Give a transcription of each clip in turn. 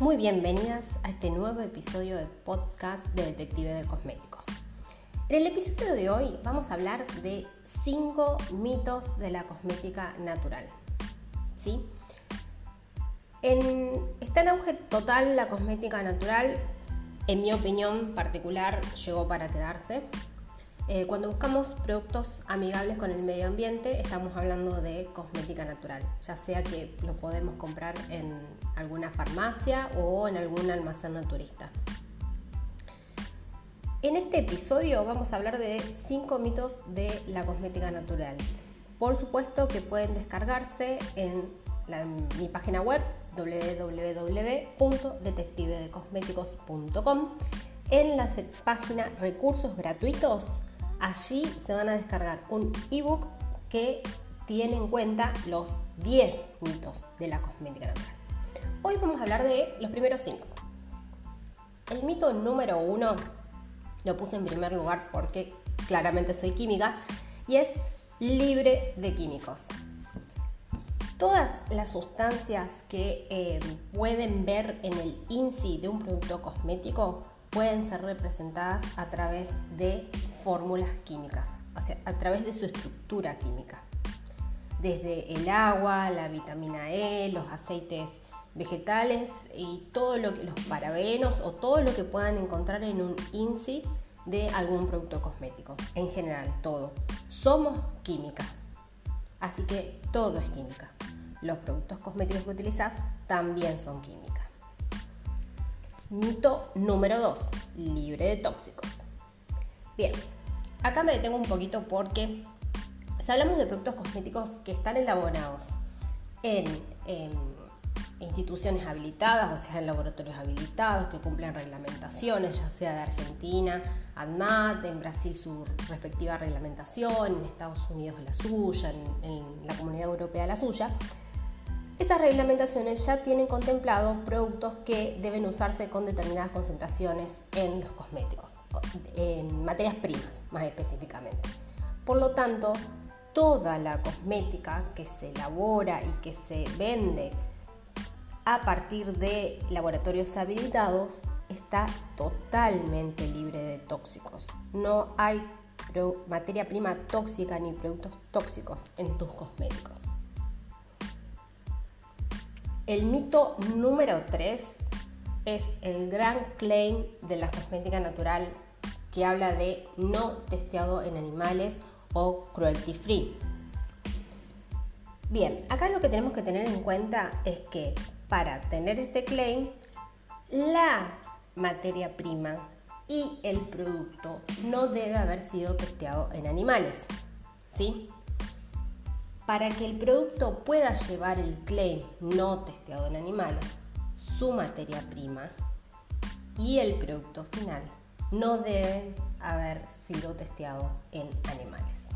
Muy bienvenidas a este nuevo episodio de podcast de Detective de Cosméticos. En el episodio de hoy vamos a hablar de 5 mitos de la cosmética natural. ¿Sí? está en auge total la cosmética natural, en mi opinión particular llegó para quedarse. Eh, cuando buscamos productos amigables con el medio ambiente, estamos hablando de cosmética natural, ya sea que lo podemos comprar en alguna farmacia o en algún almacén naturista. En este episodio vamos a hablar de 5 mitos de la cosmética natural. Por supuesto que pueden descargarse en, mi página web www.detectivedecosméticos.com en la página recursos gratuitos Allí se van a descargar un ebook que tiene en cuenta los 10 mitos de la cosmética natural. Hoy vamos a hablar de los primeros 5. El mito número 1 lo puse en primer lugar porque claramente soy química y es libre de químicos. Todas las sustancias que eh, pueden ver en el INSI de un producto cosmético pueden ser representadas a través de fórmulas químicas, o sea, a través de su estructura química. Desde el agua, la vitamina E, los aceites vegetales y todo lo que los parabenos o todo lo que puedan encontrar en un INSI de algún producto cosmético. En general, todo. Somos química. Así que todo es química. Los productos cosméticos que utilizas también son química. Mito número 2. Libre de tóxicos. Bien, acá me detengo un poquito porque si hablamos de productos cosméticos que están elaborados en, instituciones habilitadas, o sea, en laboratorios habilitados que cumplen reglamentaciones, ya sea de Argentina, ADMAT, en Brasil su respectiva reglamentación, en Estados Unidos la suya, en la Comunidad Europea la suya, estas reglamentaciones ya tienen contemplado productos que deben usarse con determinadas concentraciones en los cosméticos, en materias primas más específicamente. Por lo tanto, toda la cosmética que se elabora y que se vende a partir de laboratorios habilitados está totalmente libre de tóxicos. No hay materia prima tóxica ni productos tóxicos en tus cosméticos. El mito número 3 es el gran claim de la cosmética natural que habla de no testeado en animales o cruelty free. Bien, acá lo que tenemos que tener en cuenta es que para tener este claim, la materia prima y el producto no debe haber sido testeado en animales. ¿Sí? Para que el producto pueda llevar el claim no testeado en animales, su materia prima y el producto final no deben haber sido testeado en animales.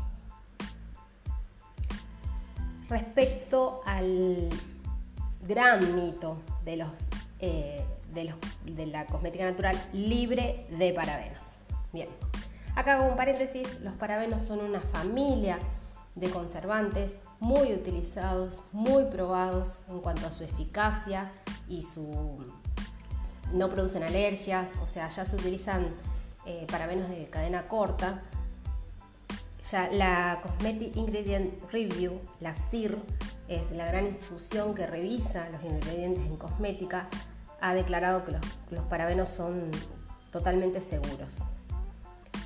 Respecto al gran mito de, los, eh, de, de la cosmética natural libre de parabenos. Bien, acá hago un paréntesis, los parabenos son una familia de conservantes muy utilizados, muy probados en cuanto a su eficacia y su no producen alergias, o sea, ya se utilizan eh, para menos de cadena corta. Ya la Cosmetic Ingredient Review, la CIR, es la gran institución que revisa los ingredientes en cosmética, ha declarado que los, parabenos son totalmente seguros.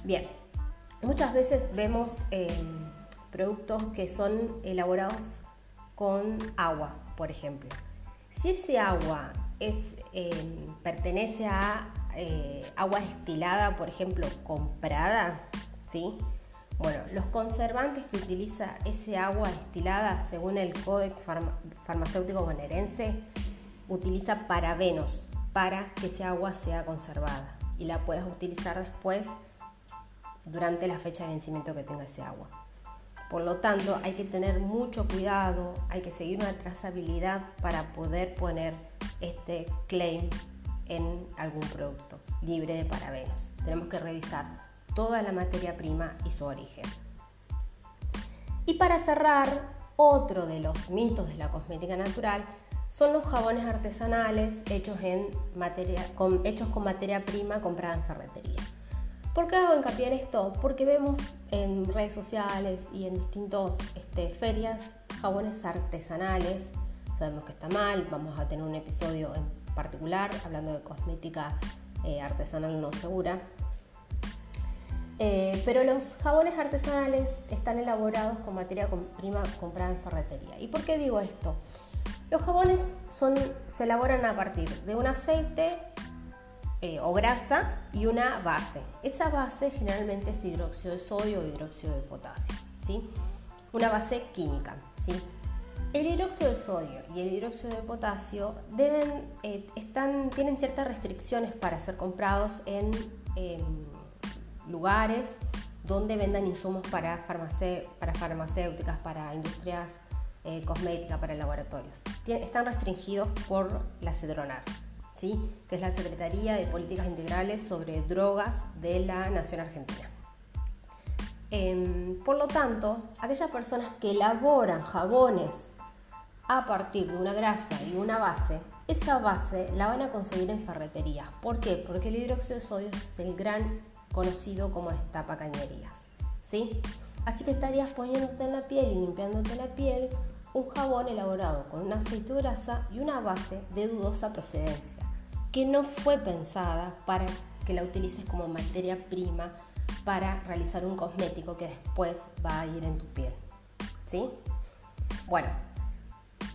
Bien, muchas veces vemos productos que son elaborados con agua, por ejemplo. Si ese agua es, em, pertenece a eh, agua destilada, por ejemplo, comprada, ¿sí? Bueno, los conservantes que utiliza ese agua destilada, según el Códex Farmacéutico Bonaerense, utiliza parabenos para que ese agua sea conservada y la puedas utilizar después durante la fecha de vencimiento que tenga ese agua. Por lo tanto, hay que tener mucho cuidado, hay que seguir una trazabilidad para poder poner este claim en algún producto libre de parabenos. Tenemos que revisar toda la materia prima y su origen. Y para cerrar, otro de los mitos de la cosmética natural son los jabones artesanales hechos, en materia, con, hechos con materia prima comprada en ferretería. ¿Por qué hago hincapié en esto? Porque vemos en redes sociales y en distintas este, ferias jabones artesanales. Sabemos que está mal, vamos a tener un episodio en particular hablando de cosmética eh, artesanal no segura. Eh, pero los jabones artesanales están elaborados con materia prima comprada en ferretería. ¿Y por qué digo esto? Los jabones se elaboran a partir de un aceite eh, o grasa y una base. Esa base generalmente es hidróxido de sodio o hidróxido de potasio, ¿sí? Una base química, ¿sí? El hidróxido de sodio y el hidróxido de potasio eh, tienen ciertas restricciones para ser comprados en lugares donde vendan insumos para, para farmacéuticas, para industrias eh, cosmética para laboratorios. están restringidos por la CEDRONAR, ¿sí? que es la Secretaría de Políticas Integrales sobre Drogas de la Nación Argentina. Em, por lo tanto, aquellas personas que elaboran jabones a partir de una grasa y una base, esa base la van a conseguir en ferreterías. ¿Por qué? Porque el hidróxido de sodio es el gran conocido como destapacañerías. ¿sí? Así que estarías poniéndote en la piel y limpiándote la piel un jabón elaborado con un aceite de grasa y una base de dudosa procedencia, que no fue pensada para que la utilices como materia prima para realizar un cosmético que después va a ir en tu piel. ¿Sí? Bueno,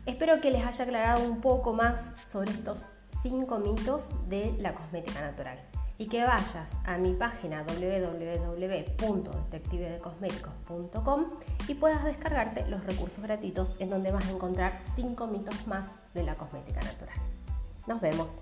espero que les haya aclarado un poco más sobre estos 5 mitos de la cosmética natural y que vayas a mi página www.detectivedecosméticos.com y puedas descargarte los recursos gratuitos en donde vas a encontrar 5 mitos más de la cosmética natural. Nos vemos.